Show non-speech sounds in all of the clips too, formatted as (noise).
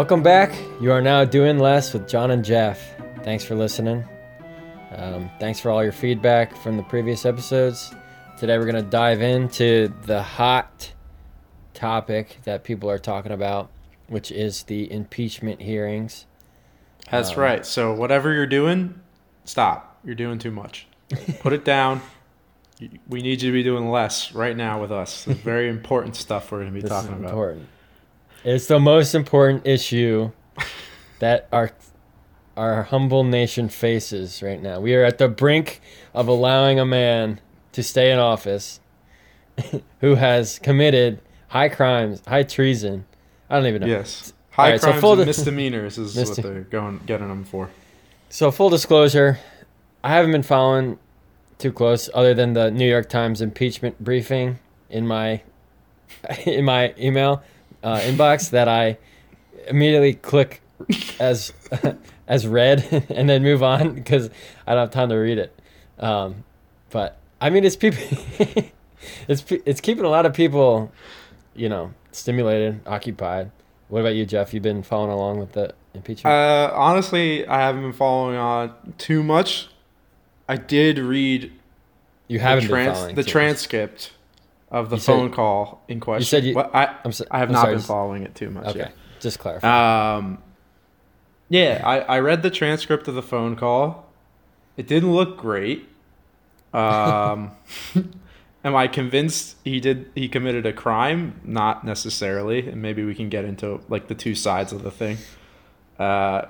Welcome back. You are now doing less with John and Jeff. Thanks for listening. Um, thanks for all your feedback from the previous episodes. Today we're going to dive into the hot topic that people are talking about, which is the impeachment hearings. That's Um, right. So whatever you're doing, stop. You're doing too much. (laughs) Put it down. We need you to be doing less right now with us. Very important stuff we're going to be This talking about. important. It's the most important issue that our our humble nation faces right now. We are at the brink of allowing a man to stay in office (laughs) who has committed high crimes, high treason. I don't even know. Yes. High Alright, so crimes full and di- misdemeanors is Misde- what they're going getting them for. So full disclosure, I haven't been following too close other than the New York Times impeachment briefing in my (laughs) in my email uh, inbox that I immediately click as (laughs) as read (laughs) and then move on because I don't have time to read it. Um, but I mean, it's people. (laughs) it's it's keeping a lot of people, you know, stimulated, occupied. What about you, Jeff? You've been following along with the impeachment. Uh, honestly, I haven't been following on too much. I did read you haven't been trans- the transcript of the You said- phone call in question. said you- Well, I, I'm so- I have I'm not sorry, been following it too much. Okay, yet. just clarify. Um, yeah, I, I read the transcript of the phone call. It didn't look great. Um, (laughs) am I convinced he did he committed a crime? Not necessarily, and maybe we can get into like the two sides of the thing. Uh,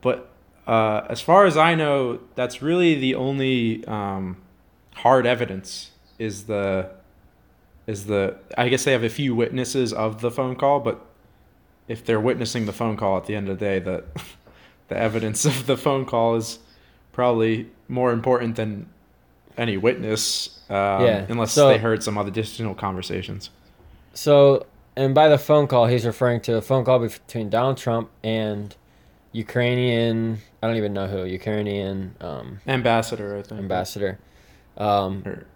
but uh, as far as I know, that's really the only um, hard evidence is the is the I guess they have a few witnesses of the phone call, but if they're witnessing the phone call at the end of the day, the (laughs) the evidence of the phone call is probably more important than any witness, um, Yeah, unless so- they heard some other additional conversations. So, and by the phone call, he's referring to a phone call between Donald Trump and Ukrainian. I don't even know who Ukrainian um, Ambassador, I think. ambassador. Um, Or-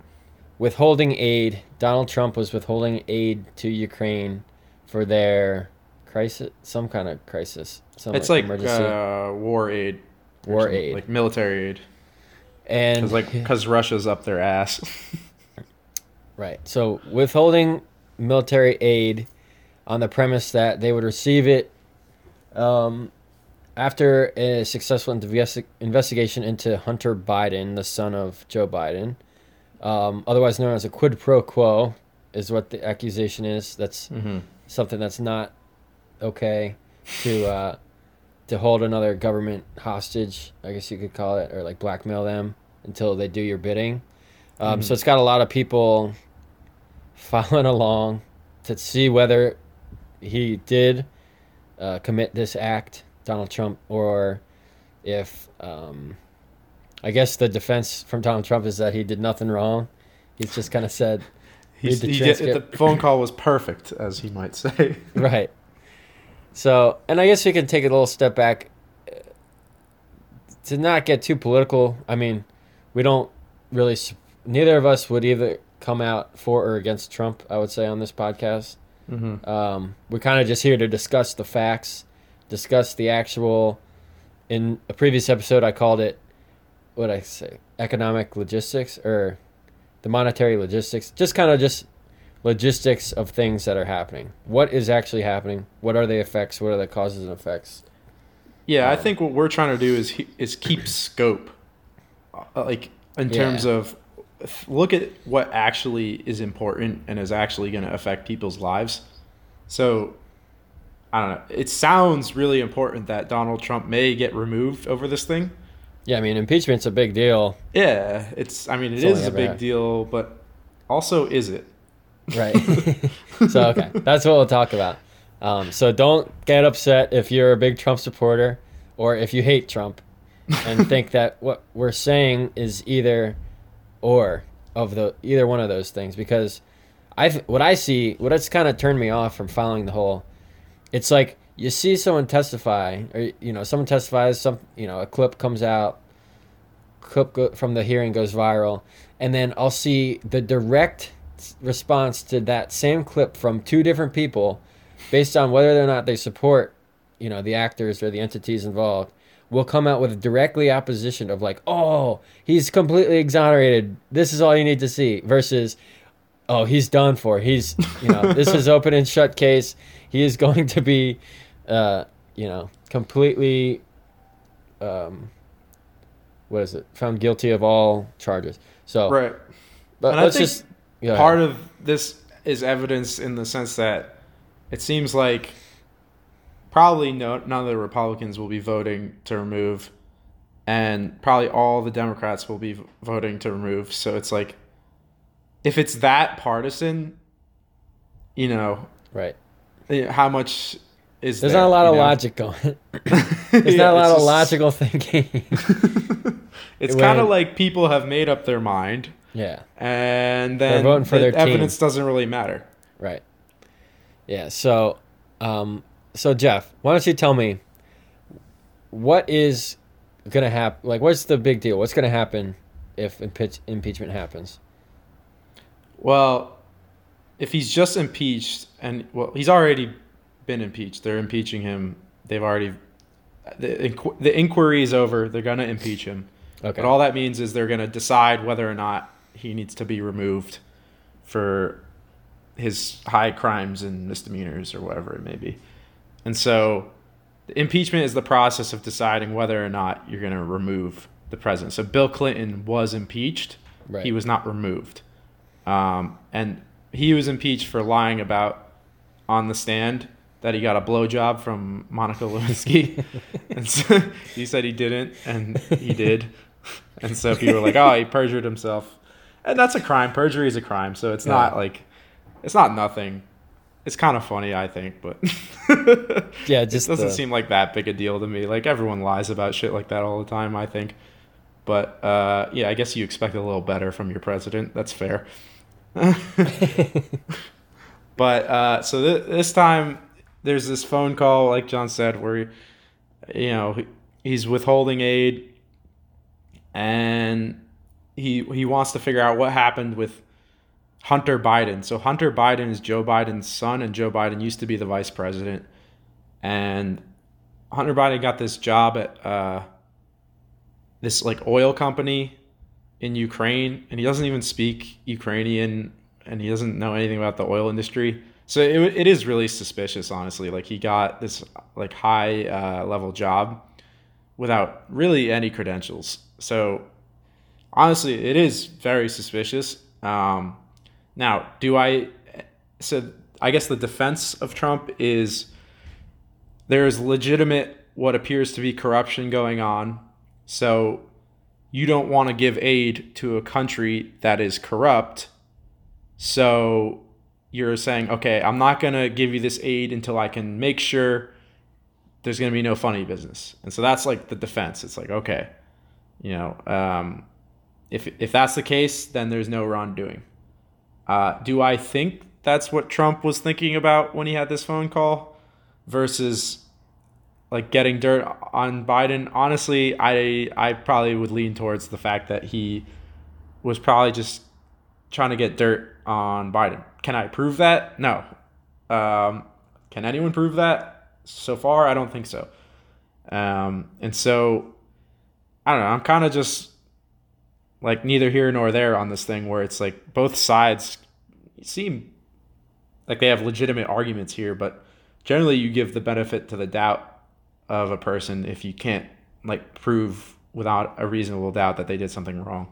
withholding aid. Donald Trump was withholding aid to Ukraine for their crisis, some kind of crisis, some it's like emergency, uh, war aid. war aid, like military aid, and because like (laughs) because Russia's up their ass. (laughs) Right. So withholding military aid on the premise that they would receive it um, after a successful investigation into Hunter Biden, the son of Joe Biden, um, otherwise known as a quid pro quo, is what the accusation is. That's mm-hmm. something that's not okay to uh, to hold another government hostage. I guess you could call it, or like blackmail them until they do your bidding. Um, So Mhm. it's got a lot of people following along to see whether he did uh, commit this act, Donald Trump, or if um, I guess the defense from Donald Trump is that he did nothing wrong. He's just kind of said, the he did, the phone call was perfect, as he might say. (laughs) right. So, and I guess we can take a little step back to not get too political. I mean, we don't really, neither of us would either come out for or against Trump, I would say, on this podcast. Mm-hmm. Um, we're kind of just here to discuss the facts, discuss the actual. In a previous episode, I called it, what I say, economic logistics or the monetary logistics. Just kind of just logistics of things that are happening. What is actually happening? What are the effects? What are the causes and effects? Yeah, I Um, think what we're trying to do is is keep scope, uh, like in terms Yeah. of look at what actually is important and is actually going to affect people's lives. So, I don't know. It sounds really important that Donald Trump may get removed over this thing. Yeah, I mean, impeachment's a big deal, Yeah, it's. I mean, it It's is a big happened. deal, but also is it? right? (laughs) so okay, that's what we'll talk about. Um, so don't get upset if you're a big Trump supporter or if you hate Trump and (laughs) think that what we're saying is either or of the either one of those things because I what I see what it's kind of turned me off from following the whole it's like you see someone testify or you know someone testifies some you know a clip comes out clip go- from the hearing goes viral and then I'll see the direct response to that same clip from two different people based on whether or not they support you know the actors or the entities involved will come out with a directly opposition of like, oh, he's completely exonerated. This is all you need to see. Versus, oh, he's done for. He's you know this is (laughs) open and shut case. He is going to be, uh, you know, completely. Um, what is it? Found guilty of all charges. So Right. but And I let's think just Part of this is evidence in the sense that it seems like probably no, none of the Republicans will be voting to remove, and probably all the Democrats will be voting to remove. So it's like, if it's that partisan, you know, right. eh, how much is There's there, not a lot of know? logic going. (laughs) There's not a lot of logical thinking. (laughs) it's (laughs) kind of like people have made up their mind, yeah. and then voting for the their team. evidence doesn't really matter. Right. Yeah. So, um, so Jeff, why don't you tell me what is gonna happen? Like, what's the big deal? What's gonna happen if impeach- impeachment happens? Well, if he's just impeached, and well, he's already been impeached. They're impeaching him. They've already the the inquiry is over. They're gonna impeach him. Okay. But all that means is they're gonna decide whether or not he needs to be removed for his high crimes and misdemeanors or whatever it may be. And so, the impeachment is the process of deciding whether or not you're gonna remove the president. So Bill Clinton was impeached. Right. He was not removed. Um, and he was impeached for lying about on the stand that he got a blowjob from Monica Lewinsky. (laughs) and so (laughs) he said he didn't, and he did. And so people were like, oh, he perjured himself. And that's a crime. Perjury is a crime. So it's not like, it's not nothing. It's kind of funny, I think, but (laughs) Yeah, it just doesn't the- seem like that big a deal to me. Like everyone lies about shit like that all the time, I think. But uh, yeah, I guess you expect a little better from your president. That's fair. (laughs) but uh, so th- this time, there's this phone call, like John said, where you know he's withholding aid, and he he wants to figure out what happened with Hunter Biden. So Hunter Biden is Joe Biden's son, and Joe Biden used to be the vice president. And Hunter Biden got this job at uh, this like oil company in Ukraine, and he doesn't even speak Ukrainian, and he doesn't know anything about the oil industry. So it, it is really suspicious, honestly. Like he got this like high uh, level job without really any credentials. So honestly, it is very suspicious. Um, now, do I? So I guess the defense of Trump is there is legitimate what appears to be corruption going on. So you don't want to give aid to a country that is corrupt. So you're saying, okay, I'm not going to give you this aid until I can make sure there's going to be no funny business. And so that's like the defense. It's like, okay, you know, um, if, if that's the case, then there's no wrongdoing. Uh, do I think that's what Trump was thinking about when he had this phone call versus like getting dirt on Biden? Honestly, I I probably would lean towards the fact that he was probably just trying to get dirt on Biden. Can I prove that? No. Um, can anyone prove that? So far, I don't think so. Um, and so I don't know. I'm kind of just like neither here nor there on this thing where it's like both sides seem like they have legitimate arguments here, but generally you give the benefit to the doubt of a person if you can't like prove without a reasonable doubt that they did something wrong.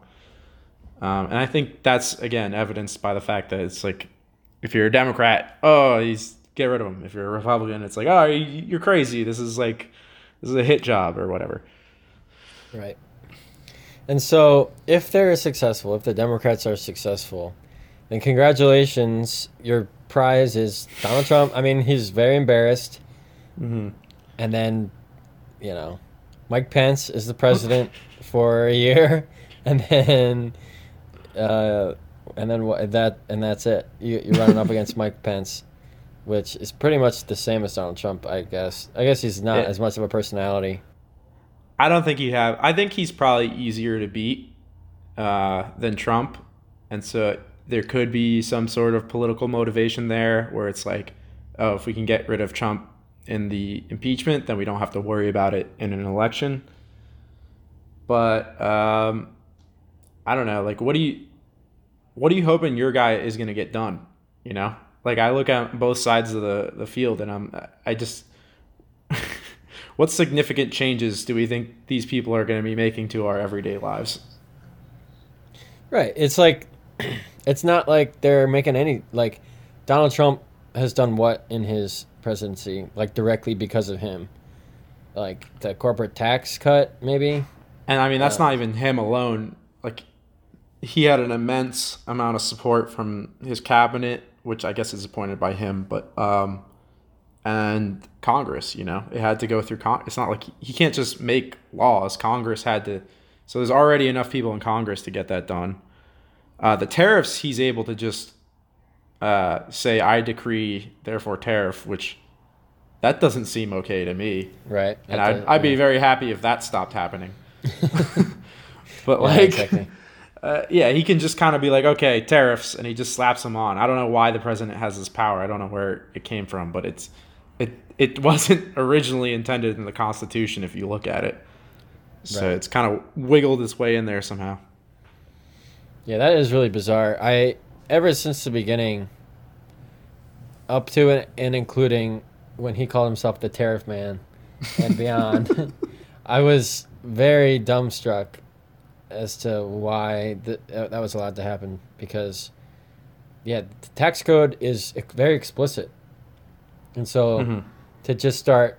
Um, and I think that's again evidenced by the fact that it's like if you're a Democrat, oh, he's get rid of him. If you're a Republican, it's like, oh, you- you're crazy. This is like this is a hit job or whatever. Right. And so, if they're successful, if the Democrats are successful, then congratulations. Your prize is Donald Trump. I mean, he's very embarrassed. Mm-hmm. And then, you know, Mike Pence is the president (laughs) for a year, and then, uh, and then what? That and that's it. You, you're running up against Mike Pence, which is pretty much the same as Donald Trump, I guess. I guess he's not Yeah. as much of a personality. I don't think he have. I think he's probably easier to beat uh, than Trump, and so there could be some sort of political motivation there, where it's like, oh, if we can get rid of Trump, in the impeachment, then we don't have to worry about it in an election. But um, I don't know. Like, what do you, what are you hoping your guy is going to get done? You know, like I look at both sides of the the field, and I'm I just. (laughs) what significant changes do we think these people are going to be making to our everyday lives? Right. It's like (clears throat) it's not like they're making any like Donald Trump has done what in his presidency like directly because of him. Like the corporate tax cut maybe. And I mean that's uh, not even him alone. Like he had an immense amount of support from his cabinet, which I guess is appointed by him, but um and Congress, you know. It had to go through Con- it's not like he, he can't just make laws. Congress had to so there's already enough people in Congress to get that done. Uh, the tariffs, he's able to just uh, say, "I decree, therefore tariff," which that doesn't seem okay to me. Right. And I'd, I'd be very happy if that stopped happening. (laughs) (laughs) but like, yeah, exactly. (laughs) uh, yeah, he can just kind of be like, okay, tariffs, and he just slaps them on. I don't know why the president has this power. I don't know where it came from, but it's it it wasn't originally intended in the Constitution if you look at it. So right. it's kind of wiggled its way in there somehow. Yeah, that is really bizarre. I ever since the beginning, up to and including when he called himself the Tariff Man, and beyond, (laughs) I was very dumbstruck as to why th- uh, that was allowed to happen because, yeah, the tax code is very explicit, and so mm-hmm. to just start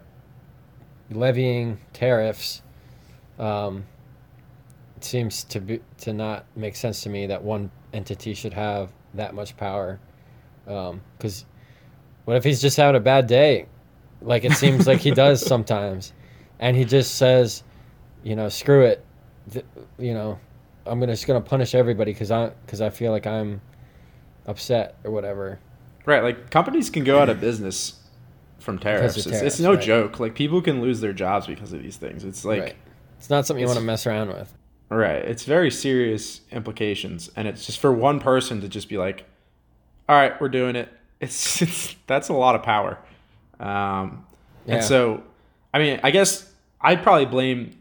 levying tariffs um, it seems to be to not make sense to me that one entity should have that much power. Because um, what if he's just having a bad day, like it seems like he does (laughs) sometimes, and he just says, you know, screw it, Th- you know, I'm gonna just gonna punish everybody because I because I feel like I'm upset or whatever. Right, like companies can go out of (laughs) business from tariffs. tariffs it's, it's, no right. joke. Like people can lose their jobs because of these things. It's like. Right it's not something you want to mess around with. Right. It's very serious implications, and it's just for one person to just be like, "All right, we're doing it." (laughs) It's, it's that's a lot of power. Um, yeah. And so, I mean, I guess I'd probably blame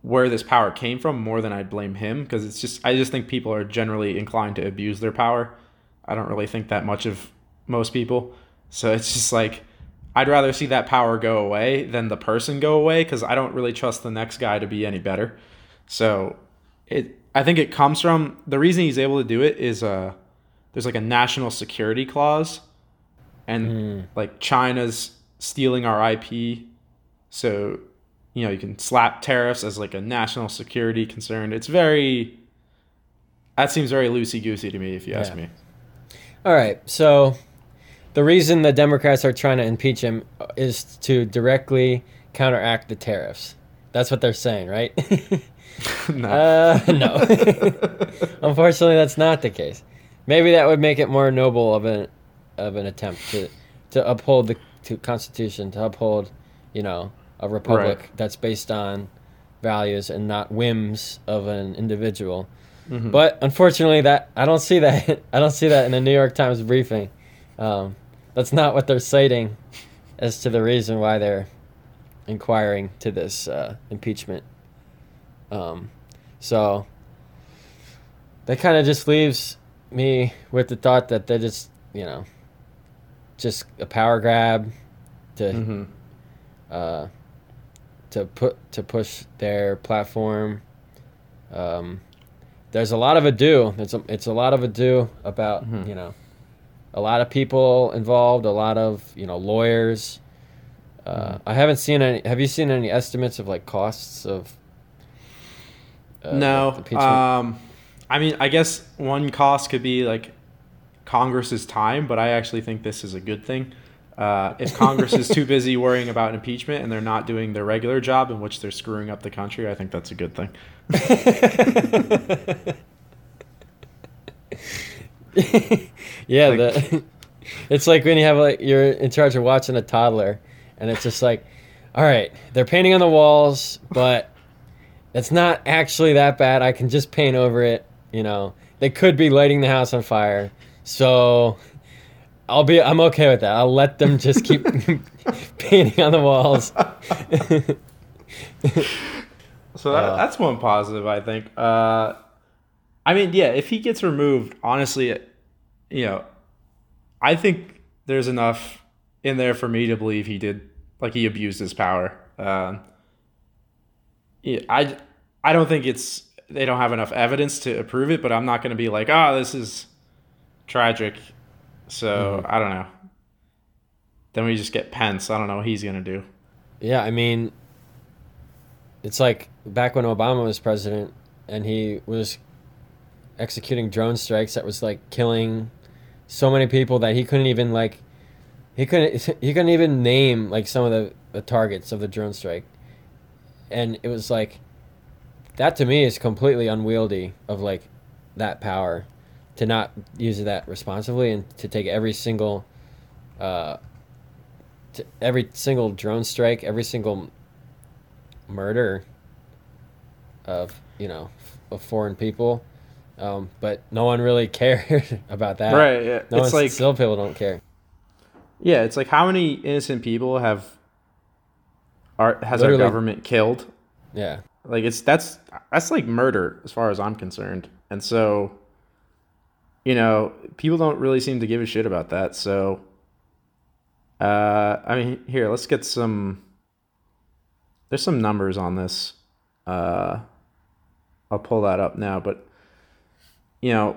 where this power came from more than I'd blame him because it's just I just think people are generally inclined to abuse their power. I don't really think that much of most people. So it's just like I'd rather see that power go away than the person go away because I don't really trust the next guy to be any better. So it I think it comes from the reason he's able to do it is uh there's like a national security clause and mm. like China's stealing our IP. So, you know, you can slap tariffs as like a national security concern. It's very that seems very loosey goosey to me if you yeah. ask me. All right. So the reason the Democrats are trying to impeach him is to directly counteract the tariffs. That's what they're saying, right? (laughs) no. Uh, no. (laughs) Unfortunately, that's not the case. Maybe that would make it more noble of an of an attempt to to uphold the to Constitution, to uphold, you know, a republic right. that's based on values and not whims of an individual. Mm-hmm. But unfortunately, that I don't see that. (laughs) I don't see that in the New York Times briefing. Um, that's not what they're citing as to the reason why they're inquiring to this uh, impeachment. Um, so that kind of just leaves me with the thought that they're just, you know, just a power grab to mm-hmm. uh, to put to push their platform. Um, there's a lot of ado. It's a, it's a lot of ado about mm-hmm. you know a lot of people involved, a lot of you know lawyers. Uh, I haven't seen any. Have you seen any estimates of like costs of? Uh, no. Um, I mean, I guess one cost could be like Congress's time, but I actually think this is a good thing. Uh, if Congress is too (laughs) busy worrying about impeachment and they're not doing their regular job in which they're screwing up the country, I think that's a good thing. (laughs) yeah, like, the, (laughs) it's like when you have like you're in charge of watching a toddler, and it's just like, all right, they're painting on the walls, but it's not actually that bad. I can just paint over it. You know, they could be lighting the house on fire, so I'll be. I'm okay with that. I'll let them just keep (laughs) (laughs) painting on the walls. So that, Uh. that's one positive, I think. Uh, I mean, yeah, if he gets removed, honestly, you know, I think there's enough in there for me to believe he did, like, he abused his power. Um, yeah, I, I don't think it's they don't have enough evidence to prove it, but I'm not going to be like, oh, this is tragic. So I don't know. Then we just get Pence. I don't know what he's going to do. Yeah, I mean, it's like back when Obama was president and he was executing drone strikes that was like killing so many people that he couldn't even like he couldn't (laughs) he couldn't even name like some of the, the targets of the drone strike. And it was like that to me is completely unwieldy of like that power to not use that responsibly and to take every single uh to every single drone strike, every single murder of you know of foreign people, um, but no one really (laughs) cared about that. Right, yeah. No It's like- still people don't care. Yeah, it's like how many innocent people have our has Literally- our government killed? Yeah, Like it's that's that's like murder as far as I'm concerned. And so you know, people don't really seem to give a shit about that. So uh I mean, here, let's get some there's some numbers on this. Uh I'll pull that up now, but you know,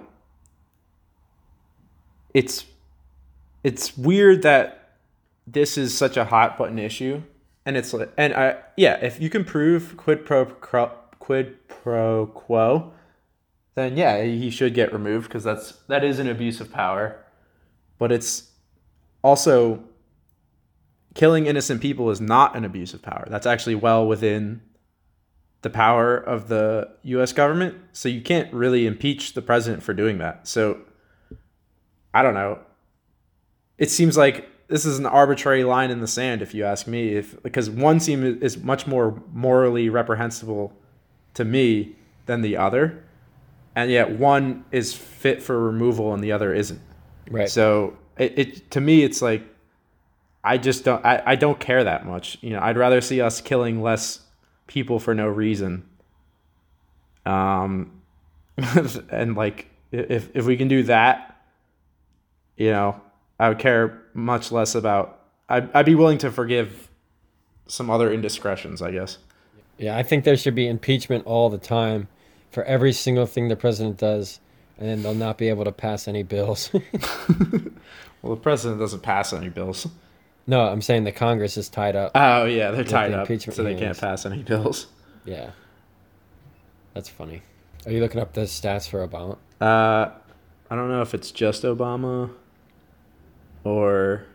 it's it's weird that this is such a hot button issue and it's and i yeah if you can prove quid pro quid pro quo then yeah he should get removed because that's that is an abuse of power. But it's also killing innocent people is not an abuse of power. That's actually well within the power of the US government so you can't really impeach the president for doing that. So i don't know. It seems like this is an arbitrary line in the sand if you ask me if because one seem is much more morally reprehensible to me than the other and yet one is fit for removal and the other isn't. Right. so it, it to me it's like i just don't I, I don't care that much. You know i'd rather see us killing less people for no reason. Um (laughs) and like if if we can do that you know i would care much less about i'd, I'd be willing to forgive some other indiscretions i guess. Yeah, I think there should be impeachment all the time for every single thing the president does, and then they'll not be able to pass any bills. (laughs) (laughs) well the president doesn't pass any bills no, I'm saying the Congress is tied up. oh yeah they're tied the up so they can't pass any bills Yeah, that's funny. Are you looking up the stats for Obama? Uh, I don't know if it's just Obama or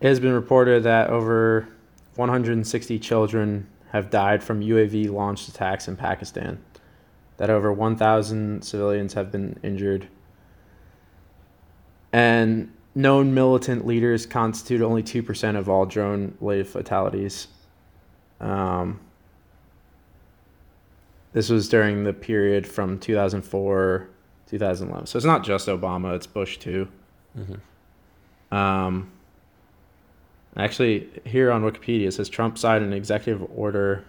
it has been reported that over 160 children have died from UAV launched attacks in Pakistan. That over 1,000 civilians have been injured. And known militant leaders constitute only 2% of all drone related fatalities. Um, this was during the period from 2004 2011 so it's not just obama it's bush too Mhm. um, actually here on wikipedia it says trump signed an executive order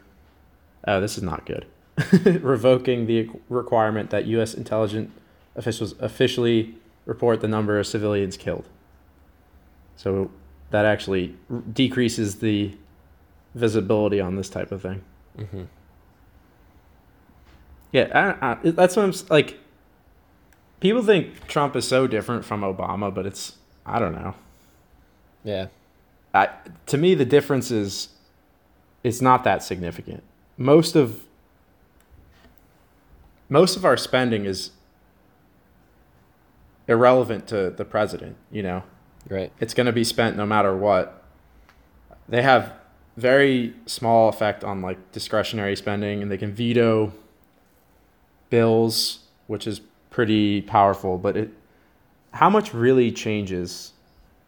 oh this is not good (laughs) revoking the requirement that u.s intelligence officials officially report the number of civilians killed so that actually r- decreases the visibility on this type of thing hmm yeah, I, I, that's what I'm like. People think Trump is so different from Obama, but it's I don't know. Yeah, I, to me, the difference is it's not that significant. Most of most of our spending is irrelevant to the president. You know, right. it's going to be spent no matter what. They have very small effect on like discretionary spending, and they can veto bills, which is pretty powerful. But it, how much really changes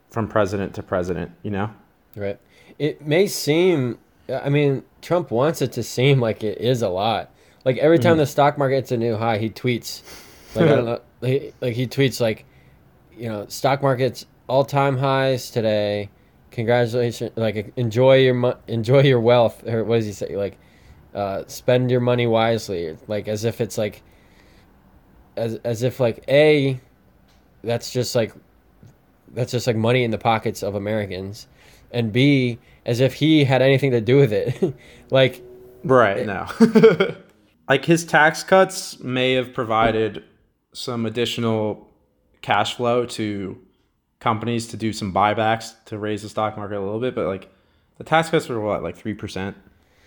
from president to president? You know? Right. It may seem, I mean, Trump wants it to seem like it is a lot. Like every time mm-hmm. the stock market hits a new high, he tweets, like I don't (laughs) know, he, like he tweets like, you know, stock market's all time highs today. Congratulations! Like enjoy your mo- enjoy your wealth, or what does he say? Like uh, spend your money wisely. Like as if it's like as as if like a that's just like that's just like money in the pockets of Americans, and B as if he had anything to do with it. (laughs) like Right, now, (laughs) like his tax cuts may have provided some additional cash flow to companies to do some buybacks to raise the stock market a little bit, but like the tax cuts were what, like 3%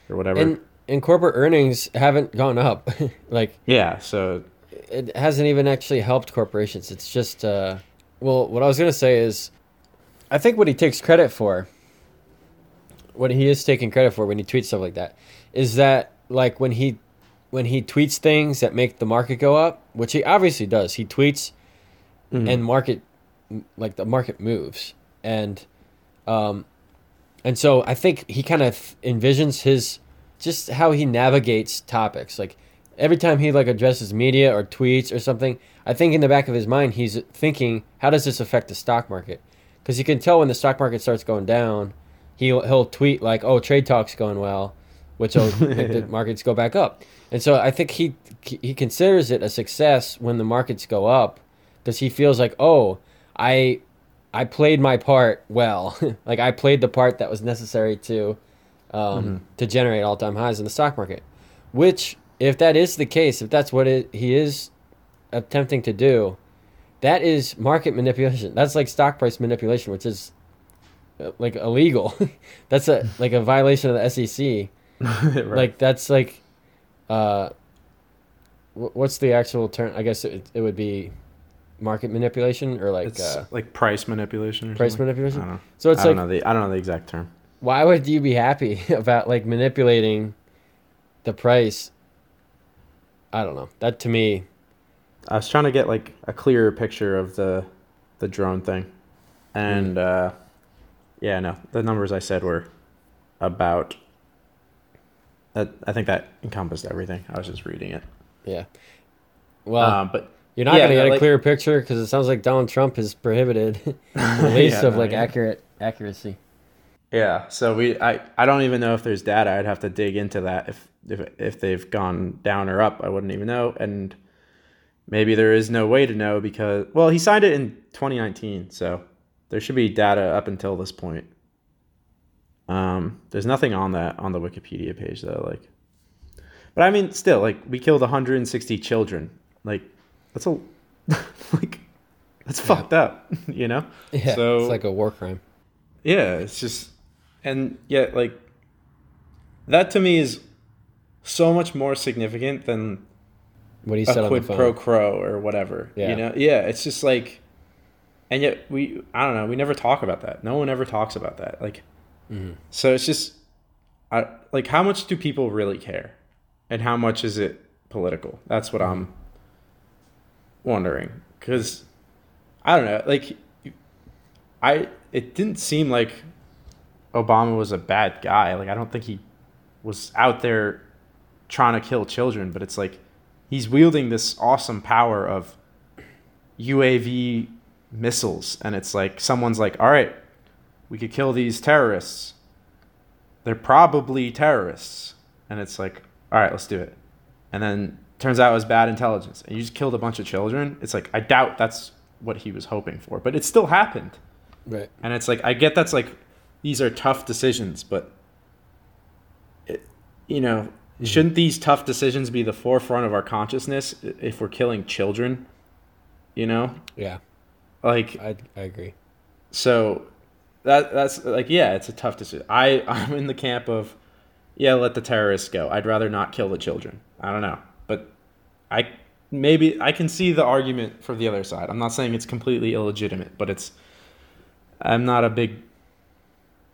or whatever. and and corporate earnings haven't gone up. (laughs) like yeah, so it hasn't even actually helped corporations. It's just uh well, what I was going to say is I think what he takes credit for what he is taking credit for when he tweets stuff like that is that like when he when he tweets things that make the market go up, which he obviously does. He tweets and market like the market moves and um and so I think he kind of envisions his just how he navigates topics. Like every time he like addresses media or tweets or something, I think in the back of his mind he's thinking, how does this affect the stock market? Because you can tell when the stock market starts going down, he'll he'll tweet like, "Oh, trade talks going well," which will (laughs) make the markets go back up. And so I think he he considers it a success when the markets go up because he feels like, "Oh, I I played my part well. (laughs) like I played the part that was necessary to um, to generate all time highs in the stock market." Which, if that is the case, if that's what it, he is attempting to do, that is market manipulation. (laughs) That's like stock price manipulation, which is uh, like illegal. (laughs) that's a like a violation of the SEC. right. Like that's like, uh, wh- what's the actual term? I guess it, it would be market manipulation or like uh, like price manipulation or price something. manipulation. I don't know. So it's I don't like, know the I don't know the exact term. why would you be happy (laughs) about like manipulating the price? I don't know. That to me, I was trying to get like a clearer picture of the the drone thing, and uh, yeah, no, the numbers I said were about. That I think that encompassed everything. I was just reading it. yeah. Well, um, but You're not Yeah, gonna get a like- clear picture because it sounds like Donald Trump has prohibited (laughs) (laughs) the release Yeah, of like accurate accuracy. yeah, so we I I don't even know if there's data. I'd have to dig into that if if if they've gone down or up. I wouldn't even know, and maybe there is no way to know because well, he signed it in 2019, so there should be data up until this point. Um, there's nothing on that on the Wikipedia page though, like. But I mean, still, like we killed 160 children. Like that's a (laughs) like that's fucked up, (laughs) you know. Yeah, So- it's like a war crime. Yeah, it's just, and yet, like, that to me is so much more significant than What he said a quid pro quo or whatever. Yeah. You know? Yeah, it's just like, and yet we, I don't know, we never talk about that. No one ever talks about that. Like, Mm-hmm. so it's just, I like, how much do people really care, and how much is it political? That's what I'm wondering. Because I don't know, like, I it didn't seem like Obama was a bad guy. Like, I don't think he was out there trying to kill children, but it's like he's wielding this awesome power of UAV missiles, and it's like someone's like, all right, we could kill these terrorists. They're probably terrorists, and it's like, all right, let's do it. And then turns out it was bad intelligence, and you just killed a bunch of children. It's like I doubt that's what he was hoping for, but it still happened. Right. And it's like I get that's like these are tough decisions, but it, you know, mm-hmm. shouldn't these tough decisions be the forefront of our consciousness if we're killing children? You know, Yeah, like I I agree. so that that's like yeah, it's a tough decision. I (laughs) I'm in the camp of yeah, let the terrorists go. I'd rather not kill the children. I don't know, I maybe I can see the argument for the other side. I'm not saying it's completely illegitimate, but it's I'm not a big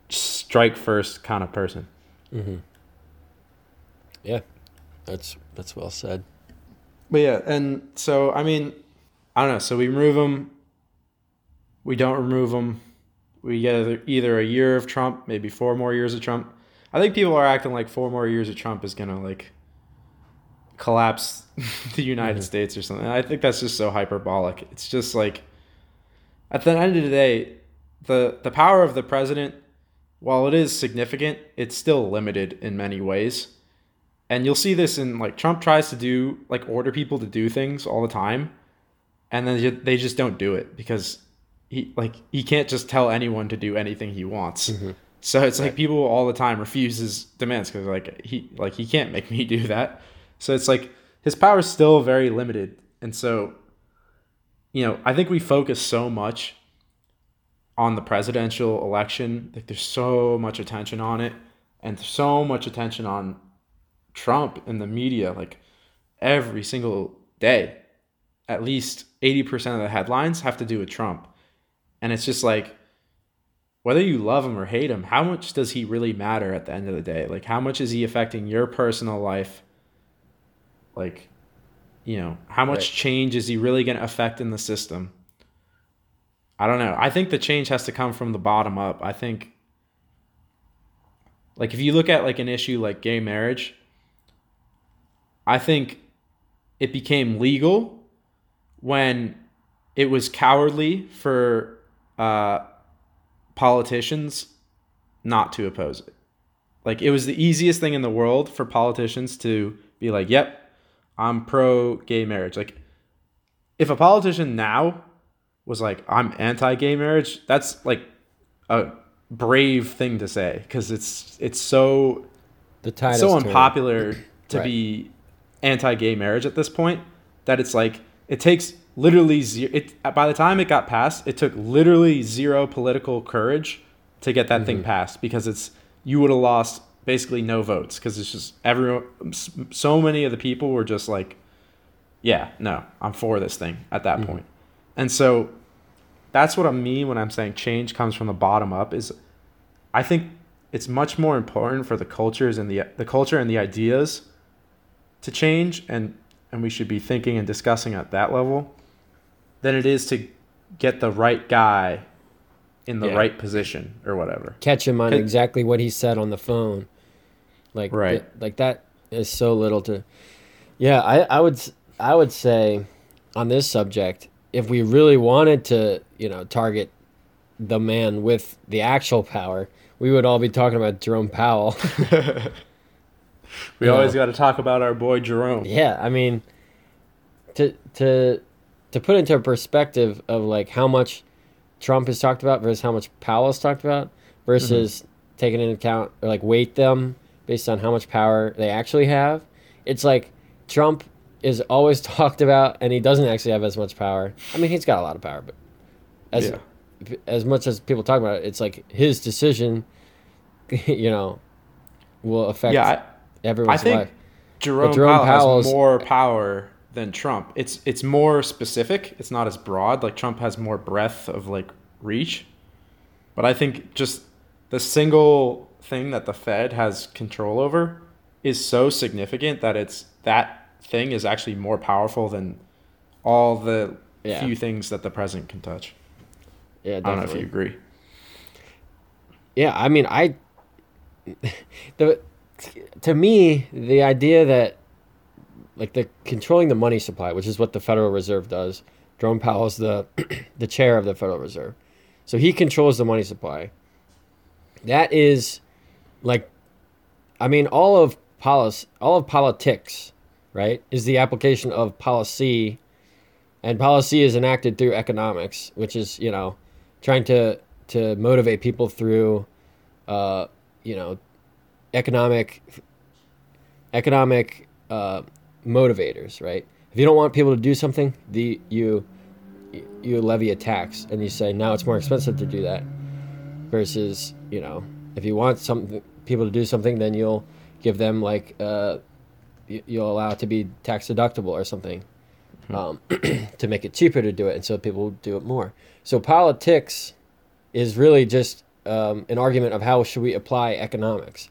strike first kind of person. Mm-hmm. Yeah, that's that's well said. But yeah, and so I mean, I don't know. So we remove them. We don't remove them. We get either, either a year of Trump, maybe four more years of Trump. I think people are acting like four more years of Trump is gonna like collapse (laughs) the United States or something. I think that's just so hyperbolic. It's just like at the end of the day, the the power of the president, while it is significant, it's still limited in many ways. And you'll see this in like Trump tries to do like order people to do things all the time, and then they just don't do it because he like he can't just tell anyone to do anything he wants. Mm-hmm. So it's right. like people all the time refuse his demands because like he like he can't make me (laughs) do that. So it's like his power is still very limited, and so you know I think we focus so much on the presidential election. Like there's so much attention on it, and so much attention on Trump in the media. Like every single day, at least eighty percent of the headlines have to do with Trump, and it's just like whether you love him or hate him, how much does he really matter at the end of the day? Like, how much is he affecting your personal life? Like, you know, how much right. change is he really going to affect in the system? I don't know. I think the change has to come from the bottom up. I think, like, if you look at like an issue like gay marriage, I think it became legal when it was cowardly for uh, politicians not to oppose it. Like it was the easiest thing in the world for politicians to be like, "Yep, I'm pro gay marriage." Like if a politician now was like, "I'm anti-gay marriage," that's like a brave thing to say because it's it's so the so unpopular (clears throat) to right. be anti-gay marriage at this point that it's like it takes literally zero. It by the time it got passed, it took literally zero political courage to get that mm-hmm. thing passed because it's you would have lost basically no votes because it's just everyone. So many of the people were just like, "Yeah, no, I'm for this thing." At that mm-hmm. point. and so that's what I mean when I'm saying change comes from the bottom up. Is I think it's much more important for the cultures and the the culture and the ideas to change and and we should be thinking and discussing at that level than it is to get the right guy in the yeah. right position or whatever. Catch him on exactly what he said on the phone. Like right. Th- like that is so little to Yeah, I, I would I would say on this subject, if we really wanted to, you know, target the man with the actual power, we would all be talking about Jerome Powell. (laughs) we you always got to talk about our boy Jerome. Yeah, I mean to to to put into perspective of like how much Trump has talked about versus how much Powell has talked about versus mm-hmm. taking into account or like weight them based on how much power they actually have. It's like Trump is always (laughs) talked about and he doesn't actually have as much power. I mean, he's got a lot of power, but as yeah. as much as people talk about it, it's like his decision, (laughs) you know, will affect yeah, I, everyone's I think life. Jerome, Jerome Powell has more power than Trump. It's it's more specific. It's not as broad. Like Trump has more breadth of like reach. But I think just the single thing that the Fed has control over is so significant that it's that thing is actually more powerful than all the yeah. few things that the president can touch. Yeah, definitely. I don't know if you agree. Yeah, I mean, I (laughs) the to me the idea that like the controlling the money supply, which is what the Federal Reserve does. Jerome Powell is the (clears throat) the chair of the Federal Reserve, so he controls the money supply. That is, like, I mean, all of policy, all of politics, right, is the application of policy, and policy is enacted through economics, which is you know, trying to to motivate people through, uh, you know, economic economic uh, motivators, right? If you don't want people to do something, the you you levy a tax and you say now it's more expensive to do that versus you know if you want some people to do something then you'll give them like uh, you'll allow it to be tax deductible or something hmm. um, (clears throat) to make it cheaper to do it and so people do it more so politics is really just um, an argument of how should we apply economics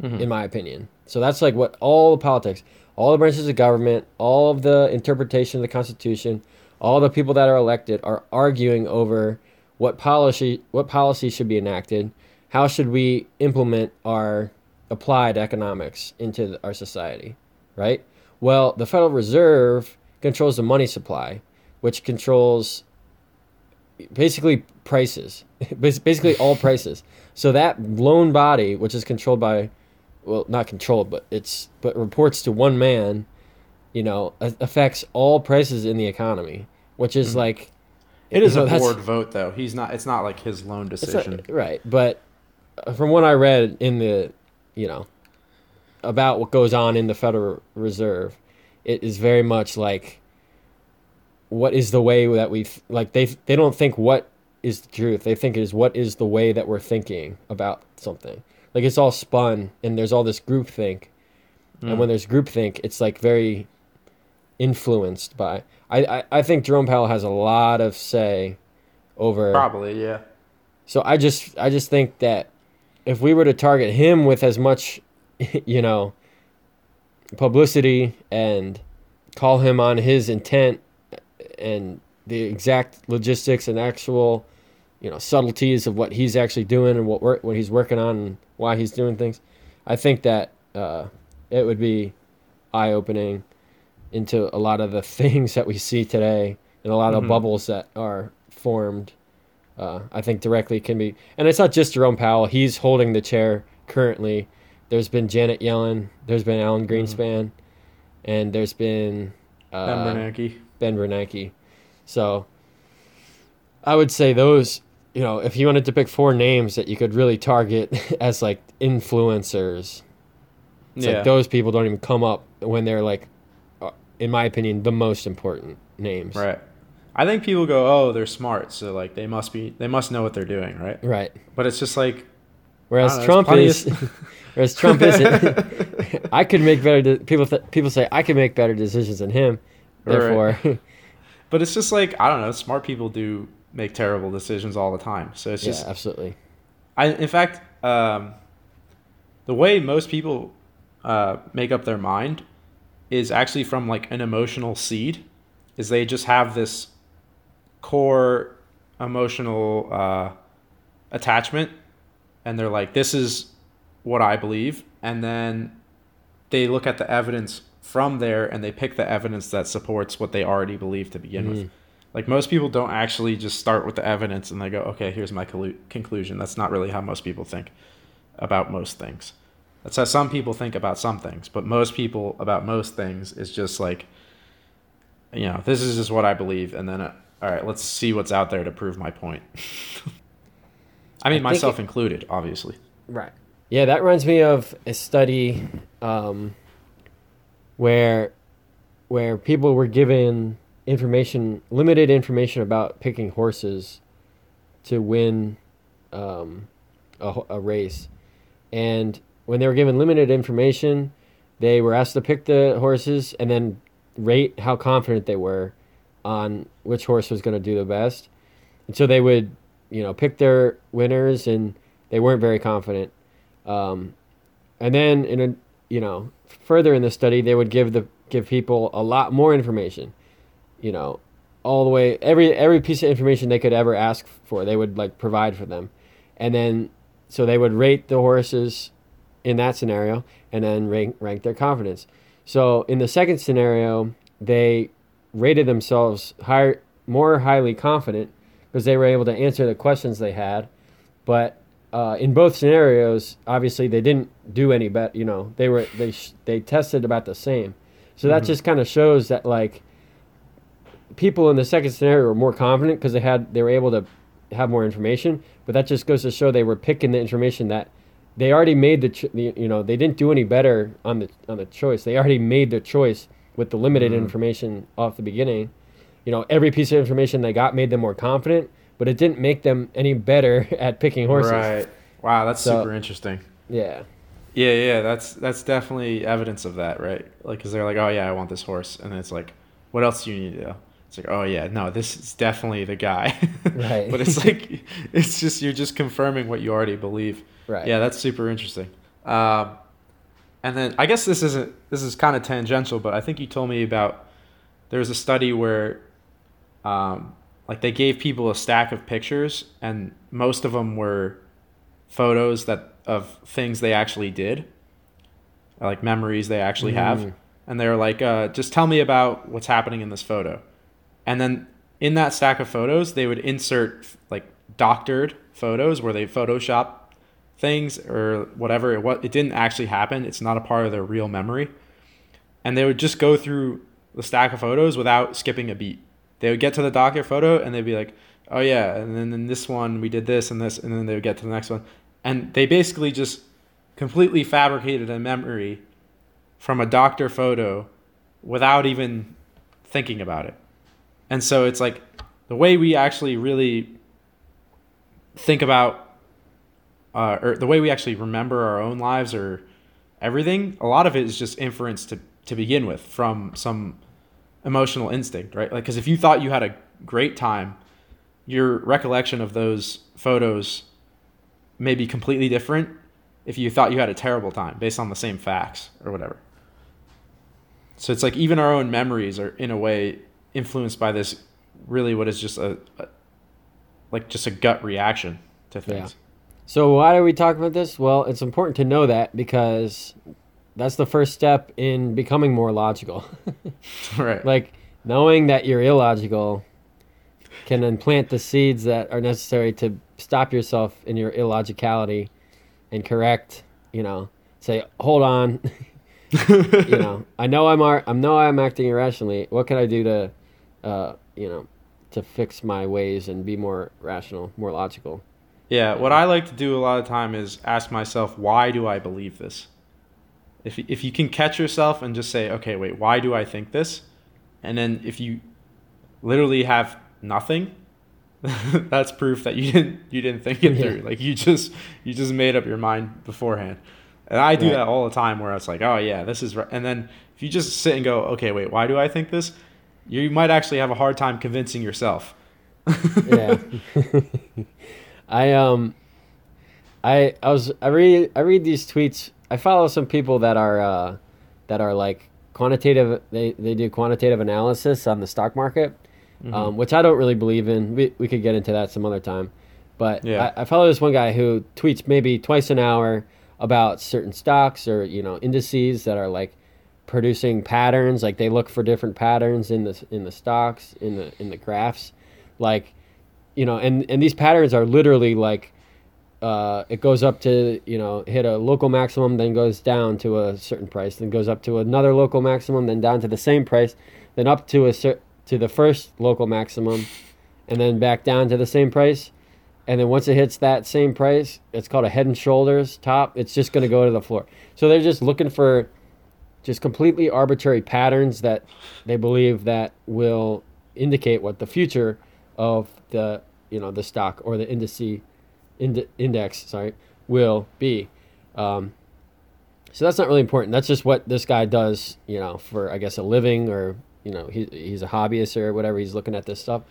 mm-hmm. in my opinion so that's like what all the politics all the branches of government, all of the interpretation of the Constitution, all the people that are elected are arguing over what policy what policy should be enacted, how should we implement our applied economics into our society, right? Well, the Federal Reserve controls the money supply, which controls basically prices, (laughs) basically all prices. So that lone body, which is controlled by, well, not controlled, but it's but reports to one man, you know, affects all prices in the economy, which is Mhm. like It is you know, a board vote, though. He's not. It's not like his lone decision. not- right, but from what I read in the, you know, about what goes on in the Federal Reserve, it is very much like, what is the way that we like they they don't think what is the truth. They think it is what is the way that we're thinking about something. Like it's all spun, and there's all this group think, Mm. and when there's group think, it's like very influenced by. I, I I think Jerome Powell has a lot of say over Probably, yeah. so I just I just think that if we were to target him with as much, (laughs) you know, publicity and call him on his intent and the exact logistics and actual, you know, subtleties of what he's actually doing and what work what he's working on and why he's doing things, I think that uh, it would be eye opening into a lot of the (laughs) things that we see today and a lot of Mhm. bubbles that are formed uh, I think directly can be, and it's not just Jerome Powell. He's holding the chair currently. There's been Janet Yellen. There's been Alan Greenspan, and there's been uh, Ben Bernanke. Ben Bernanke. So I would say those. You know, if you wanted to pick four names that you could really target (laughs) as like influencers, it's Yeah. like those people don't even come up when they're like, uh, in my opinion, the most important names. Right. I think people go, "Oh, they're smart, so like they must be, they must know what they're doing, right?" Right. But it's just like, Whereas know, Trump is, (laughs) whereas Trump isn't. (laughs) (laughs) I could make better. De- people th- people say I can make better decisions than him. Right. Therefore, but it's just like I don't know. Smart people do make terrible decisions all the time, so it's yeah, just. absolutely. I in fact, um, the way most people uh, make up their mind is actually from like an emotional seed, is they just have this core emotional uh, attachment, and they're like, "This is what I believe," and then they look at the evidence from there and they pick the evidence that supports what they already believe to begin with. Mhm. Like most people don't actually just start with the evidence and they go, okay, here's my collu- conclusion. That's not really how most people think about most things. That's how some people think about some things, but most people about most things is just like, you know, this is just what I believe, and then, uh, all right, let's see what's out there to prove my point. (laughs) I mean, think myself it- included, obviously. Right. Yeah, that reminds me of a study um, where where people were given information, limited information about picking horses to win um, a, a race, and when they were given limited information, they were asked to pick the horses and then rate how confident they were on which horse was going to do the best, and so they would, you know, pick their winners and they weren't very confident. Um, and then in a you know further in the study, they would give the give people a lot more information. You know, all the way every every piece of information they could ever ask for, they would like provide for them, and then so they would rate the horses in that scenario and then rank rank their confidence. So in the second scenario, they rated themselves higher, more highly confident because they were able to answer the questions they had, but uh, in both scenarios, obviously they didn't do any better. You know, they were they sh- they tested about the same. So that Mhm. just kind of shows that like people in the second scenario were more confident because they had they were able to have more information. But that just goes to show they were picking the information that they already made the, ch- the you know they didn't do any better on the on the choice. They already made their choice with the limited Mhm. information off the beginning. You know, every piece of information they got made them more confident, but it didn't make them any better (laughs) at picking horses. Right. Wow, that's So- super interesting. Yeah. Yeah, yeah, that's that's definitely evidence of that, right? Like, cause they're like, oh yeah, I want this horse, and it's like, what else do you need to know? It's like, oh yeah, no, this is definitely the guy. (laughs) Right. but it's like, (laughs) it's just you're just confirming what you already believe. Right. Yeah, that's super interesting. Um, and then I guess this isn't this is kind of tangential, but I think you told me about there was a study where, um, like they gave people a stack of pictures, and most of them were photos that of things they actually did, like memories they actually have, Mm. and they were like, uh, just tell me about what's happening in this photo, and then in that stack of photos, they would insert like doctored photos where they Photoshop things or whatever. It what it didn't actually happen. It's not a part of their real memory, and they would just go through the stack of photos without skipping a beat. They would get to the doctor photo and they'd be like, "Oh yeah," and then in this one we did this and this, and then they would get to the next one, and they basically just completely fabricated a memory from a doctor photo without even thinking about it. And so it's like the way we actually really think about, uh, or the way we actually remember our own lives or everything, a lot of it is just inference to, to begin with from some emotional instinct, right? Like, because if you thought you had a great time, your recollection of those photos may be completely different if you thought you had a terrible time based on the same facts or whatever. So it's like even our own memories are in a way influenced by this really what is just a, a like just a gut reaction to things. Yeah. So why are we talking about this? Well, it's important to know that because that's the first step in becoming more logical. (laughs) right. Like knowing that you're illogical can implant the seeds that are necessary to stop yourself in your illogicality and correct, you know, say, hold on. (laughs) you know, (laughs) I know I'm ar- I know I'm acting irrationally. What can I do to, uh, you know, to fix my ways and be more rational, more logical? Yeah, what I like to do a lot of time is ask myself, why do I believe this? If if you can catch yourself and just say, okay, wait, why do I think this? And then if you literally have nothing, (laughs) that's proof that you didn't you didn't think it (laughs) through. Yeah. Like you just you just made up your mind beforehand. And I do right. that all the time where it's like, oh yeah, this is right. And then if you just sit and go, okay, wait, why do I think this? You might actually have a hard time convincing yourself. (laughs) yeah. I um I I was I read I read these tweets. I follow some people that are uh that are like quantitative they, they do quantitative analysis on the stock market. Mm-hmm. Um, which I don't really believe in. We, we could get into that some other time. But yeah. I, I follow this one guy who tweets maybe twice an hour about certain stocks or you know indices that are like producing patterns like they look for different patterns in the in the stocks in the in the graphs like you know and and these patterns are literally like uh, it goes up to you know hit a local maximum then goes down to a certain price then goes up to another local maximum then down to the same price then up to a cer- to the first local maximum and then back down to the same price and then once it hits that same price, it's called a head and shoulders top. It's just going to go to the floor. So they're just looking for just completely arbitrary patterns that they believe that will indicate what the future of the you know the stock or the indice ind- index sorry will be. Um, so that's not really important. That's just what this guy does, you know, for I guess a living or you know he, he's a hobbyist or whatever. He's looking at this stuff,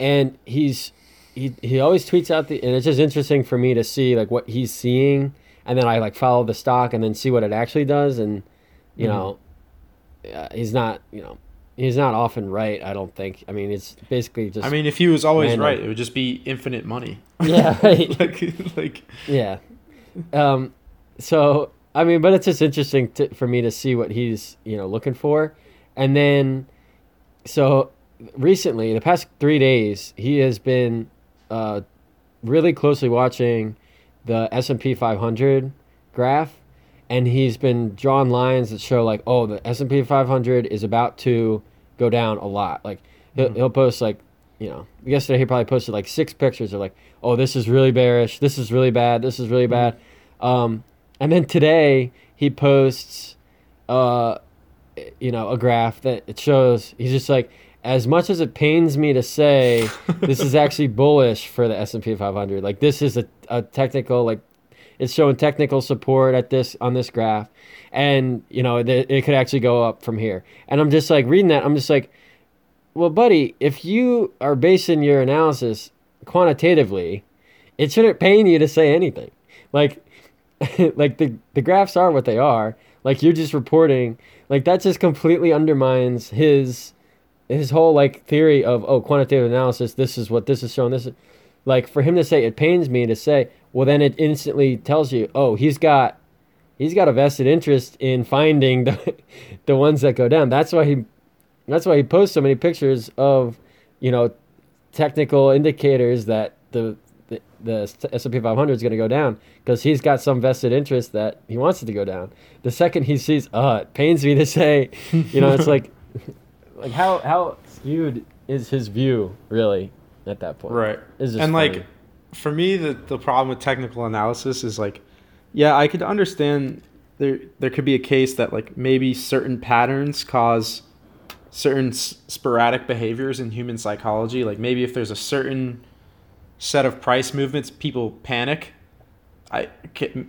and he's he he always tweets out the and it's just interesting for me to see like what he's seeing and then I like follow the stock and then see what it actually does and you mm-hmm. know uh, he's not you know he's not often right I don't think. I mean it's basically just I mean if he was always random. right it would just be infinite money. (laughs) Yeah right. (laughs) Like like yeah. Um so I mean but it's just interesting to, for me to see what he's you know looking for. And then so recently the past three days he has been uh, really closely watching the S and P 500 graph, and he's been drawing lines that show like, oh, the S and P 500 is about to go down a lot. Like he'll, mm-hmm. he'll post like, you know, yesterday he probably posted like six pictures of like, oh, this is really bearish, this is really bad, this is really bad, mm-hmm. um, and then today he posts, uh, you know, a graph that it shows he's just like as much as it pains me to say, this is (laughs) actually bullish for the S and P 500. Like this is a, a technical like it's showing technical support at this on this graph, and you know it, it could actually go up from here. And I'm just like reading that. I'm just like, well, buddy, if you are basing your analysis quantitatively, it shouldn't pain you to say anything. Like, (laughs) like the the graphs are what they are. Like you're just reporting. Like that just completely undermines his his whole like theory of oh quantitative analysis this is what this is showing this is like for him to say it pains me to say well then it instantly tells you oh he's got he's got a vested interest in finding the (laughs) the ones that go down that's why he that's why he posts so many pictures of you know, technical indicators that the the, the S&P 500 is going to go down because he's got some vested interest that he wants it to go down. The second he sees, oh, it pains me to say, you know, it's like, (laughs) like how how skewed is his view really at that point? Right. Just and funny. like for me the the problem with technical analysis is like yeah, I could understand there there could be a case that like maybe certain patterns cause certain s- sporadic behaviors in human psychology, like maybe if there's a certain set of price movements people panic. I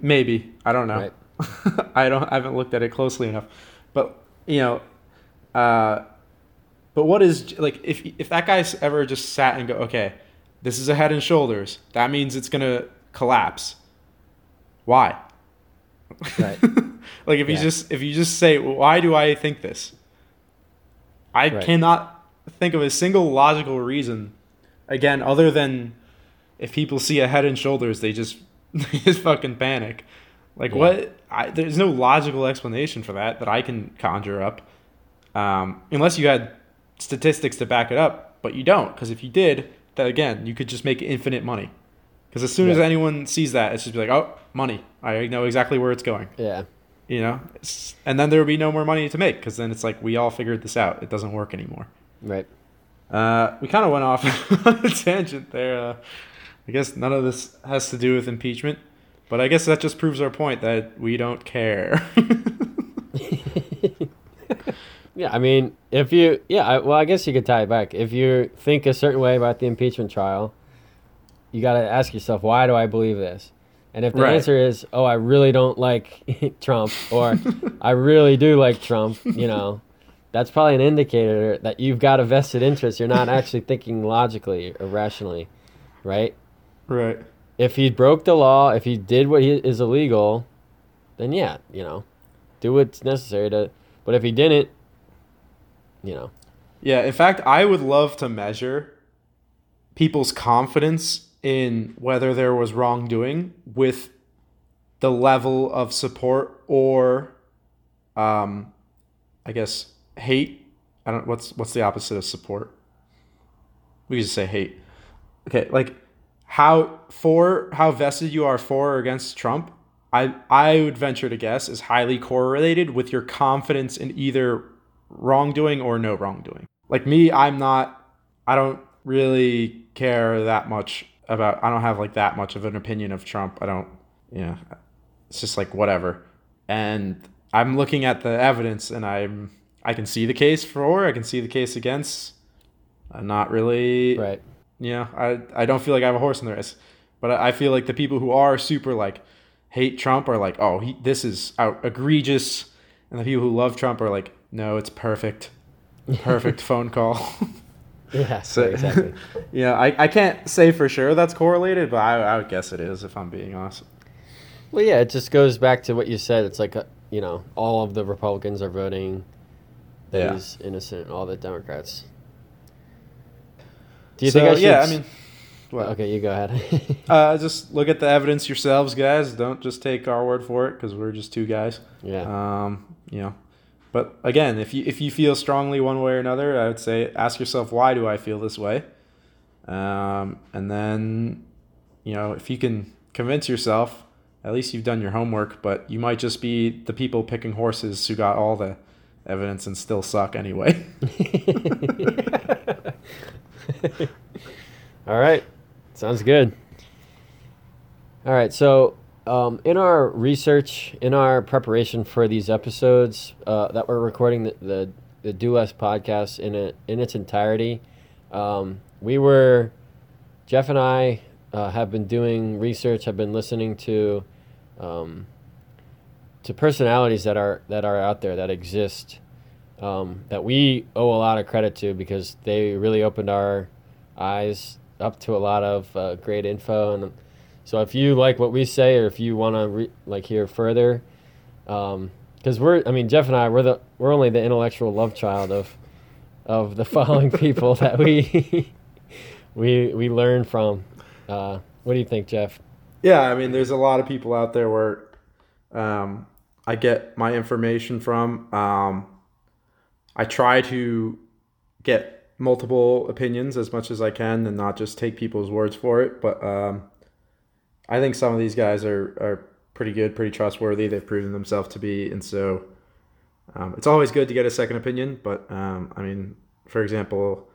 maybe, I don't know. Right. (laughs) I don't I haven't looked at it closely enough. But, you know, uh but what is like if if that guy's ever just sat and go, okay, this is a head and shoulders. That means it's gonna collapse. Why? Right. (laughs) like if you just if you just say, why do I think this? I Right. cannot think of a single logical reason. Again, other than if people see a head and shoulders, they just (laughs) they just fucking panic. Like Yeah. what? I, there's no logical explanation for that that I can conjure up, um, unless you had statistics to back it up. But you don't, because if you did, then again, you could just make infinite money. Because as soon as anyone sees that, it's just be like, oh, money. I know exactly where it's going. yeah. You know, It's- and then there would be no more money to make because then it's like we all figured this out. It doesn't work anymore. Right. Uh, we kind of went off (laughs) on a tangent there. Uh, I guess none of this has to do with impeachment, but I guess that just proves our point that we don't care. (laughs) (laughs) Yeah, I mean, if you, yeah, I, well, I guess you could tie it back. If you think a certain way about the impeachment trial, you got to ask yourself, why do I believe this? And if the Right. answer is, oh, I really don't like (laughs) Trump, or I really do like Trump, you know, that's probably an indicator that you've got a vested interest. You're not actually thinking logically or rationally, right? right. If he broke the law, if he did what he, is illegal, then yeah, you know, do what's necessary to. But if he didn't, you know, Yeah, in fact, I would love to measure people's confidence in whether there was wrongdoing with the level of support or um I guess hate. I don't what's what's the opposite of support? We just say hate. Okay, like how for how vested you are for or against Trump, I I would venture to guess is highly correlated with your confidence in either wrongdoing or no wrongdoing. Like me, I'm not I don't really care that much about I don't have like that much of an opinion of Trump. I don't you know it's just like whatever. And I'm looking at the evidence and I'm I can see the case for, I can see the case against. I'm not really right. you know, I I don't feel like I have a horse in the race, but I I feel like the people who are super like hate Trump are like, oh, he this is out egregious, and the people who love Trump are like, no, it's perfect, (laughs) perfect phone call. (laughs) Yeah, So- exactly. (laughs) yeah, I, I can't say for sure that's correlated, but I, I would guess it is if I'm being honest. Well, yeah, it just goes back to what you said. It's like, uh you know, all of the Republicans are voting that Yeah. he's innocent, all the Democrats. Do you So, think I should? yeah, I mean, what? Okay, you go ahead. Uh, just look at the evidence yourselves, guys. Don't just take our word for it because we're just two guys. yeah. Um, you know, but again, if you if you feel strongly one way or another, I would say ask yourself why do I feel this way, um, and then, you know, if you can convince yourself, at least you've done your homework. But you might just be the people picking horses who got all the evidence and still suck anyway. (laughs) All right. Sounds good. All right. So, um, in our research, in our preparation for these episodes uh, that we're recording, the, the, the Do Less podcast in, it, in its entirety, um, we were, Jeff and I uh, have been doing research, have been listening to. Um, to personalities that are that are out there that exist um, that we owe a lot of credit to because they really opened our eyes up to a lot of uh, great info and so if you like what we say or if you want to re- like hear further because we're i mean jeff and i we're the we're only the intellectual love child of of the (laughs) following people that we (laughs) we we learn from uh, what do you think jeff Yeah, I mean, there's a lot of people out there where um, I get my information from. Um, I try to get multiple opinions as much as I can and not just take people's words for it. But um, I think some of these guys are, are pretty good, pretty trustworthy. They've proven themselves to be. And so um, it's always good to get a second opinion. But um, I mean, for example,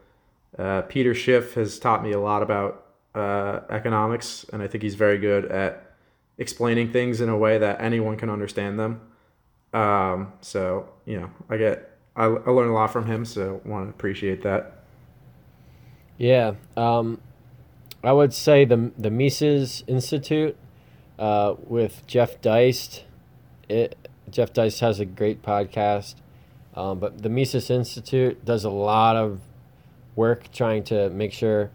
uh, Peter Schiff has taught me a lot about uh, economics, and I think he's very good at explaining things in a way that anyone can understand them. Um, so you know, I get I, I learn a lot from him, so want to appreciate that. Yeah, um, I would say the the Mises Institute uh, with Jeff Deist. It Jeff Deist has a great podcast, um, but the Mises Institute does a lot of work trying to make sure,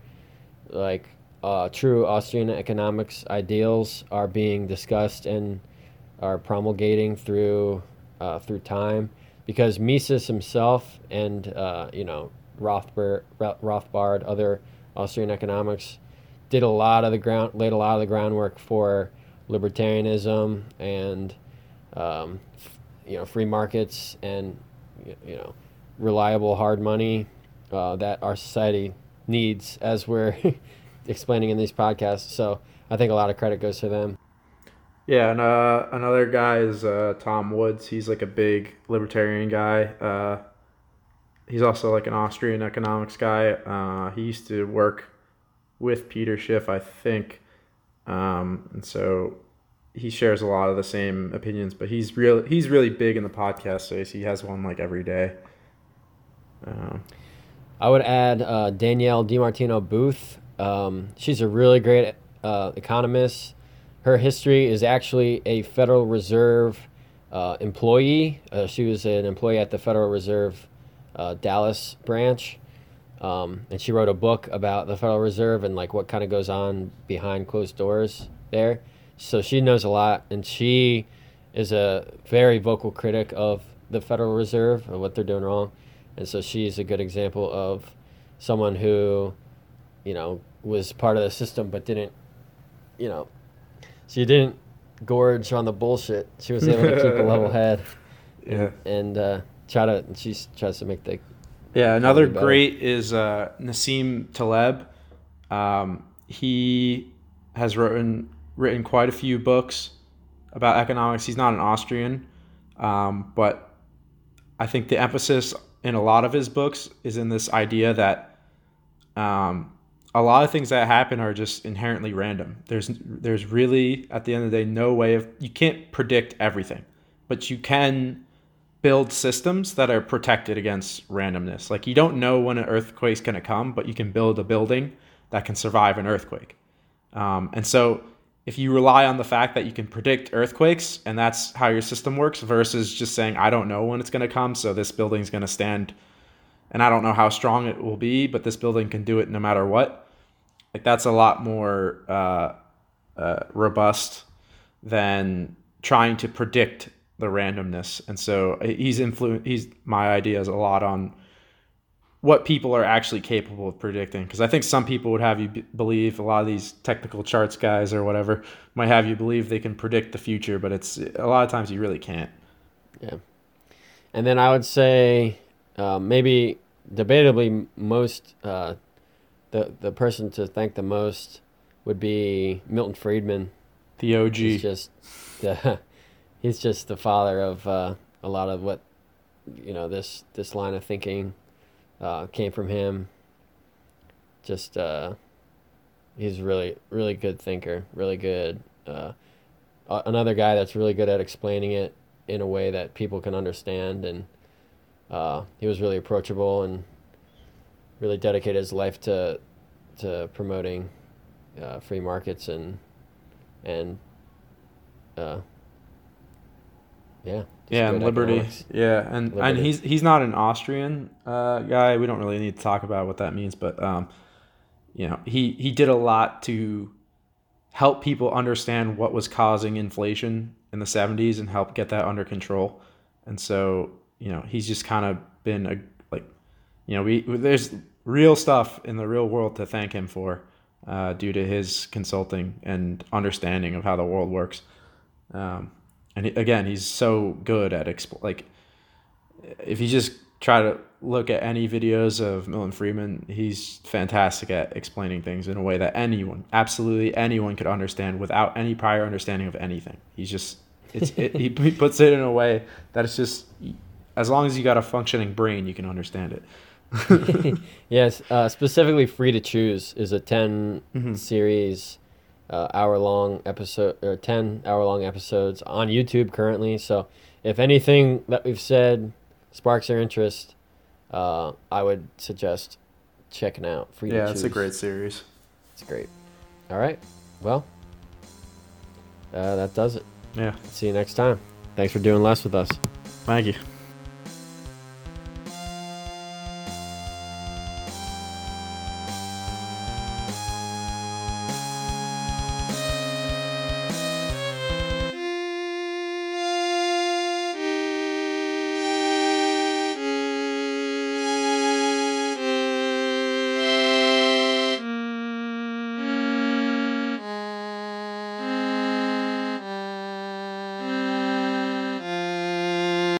like, uh, true Austrian economics ideals are being discussed and are promulgating through uh, through time because Mises himself and uh, you know Rothbard, Rothbard, other Austrian economics did a lot of the ground, laid a lot of the groundwork for libertarianism and um, you know free markets and you know reliable hard money uh, that our society needs, as we're (laughs) explaining in these podcasts. So I think a lot of credit goes to them. Yeah, and uh, another guy is uh, Tom Woods. He's like a big libertarian guy. Uh, he's also like an Austrian economics guy. Uh, he used to work with Peter Schiff, I think, um, and so he shares a lot of the same opinions. But he's real. He's really big in the podcast space. He has one like every day. Um, I would add uh, Danielle DiMartino Booth. Um, she's a really great uh, economist her history is actually a Federal Reserve uh, employee. Uh, she was an employee at the Federal Reserve uh, Dallas branch. Um, and she wrote a book about the Federal Reserve and like what kind of goes on behind closed doors there. So she knows a lot, and she is a very vocal critic of the Federal Reserve and what they're doing wrong. And so she's a good example of someone who, you know, was part of the system but didn't, you know, she didn't gorge on the bullshit. She was able to keep a level (laughs) head. Yeah. And uh, try to she tries to make the Yeah, another great is uh, Nassim Taleb. Um, he has written written quite a few books about economics. He's not an Austrian, um, but I think the emphasis in a lot of his books is in this idea that um, a lot of things that happen are just inherently random. There's there's really at the end of the day no way of you can't predict everything, but you can build systems that are protected against randomness. Like you don't know when an earthquake's going to come, but you can build a building that can survive an earthquake. Um, and so if you rely on the fact that you can predict earthquakes and that's how your system works versus just saying I don't know when it's going to come, so this building's going to stand and I don't know how strong it will be, but this building can do it no matter what like that's a lot more uh, uh, robust than trying to predict the randomness. And so uh, he's influenced. He's my ideas a lot on what people are actually capable of predicting. Because I think some people would have you b- believe a lot of these technical charts guys or whatever might have you believe they can predict the future, but it's a lot of times you really can't. Yeah. And then I would say uh, maybe debatably most uh, the the person to thank the most would be Milton Friedman. The OG. He's just (laughs) the he's just the father of uh, a lot of what you know this this line of thinking uh, came from him. Just uh, he's really really good thinker, really good. Uh, another guy that's really good at explaining it in a way that people can understand, and uh, he was really approachable and really dedicated his life to to promoting uh, free markets and and uh, yeah yeah and liberty economics. yeah and liberty. and he's he's not an Austrian uh, guy we don't really need to talk about what that means but um, you know he he did a lot to help people understand what was causing inflation in the 70s and help get that under control and so you know he's just kind of been a like you know we there's real stuff in the real world to thank him for uh, due to his consulting and understanding of how the world works. Um, and he, again, he's so good at exp- like if you just try to look at any videos of Milton Friedman. He's fantastic at explaining things in a way that anyone, absolutely anyone, could understand without any prior understanding of anything. He's just, it's, it, he, (laughs) puts it in a way that it's just, as long as you got a functioning brain, you can understand it. (laughs) yes, uh, specifically Free to Choose is a 10 Mhm. series, uh, hour long episode or 10 hour long episodes on YouTube currently. So if anything that we've said sparks your interest, uh, I would suggest checking out Free yeah, it's a great series. It's great. All right. Well, uh, that does it. Yeah, See you next time. Thanks for doing less with us. thank you.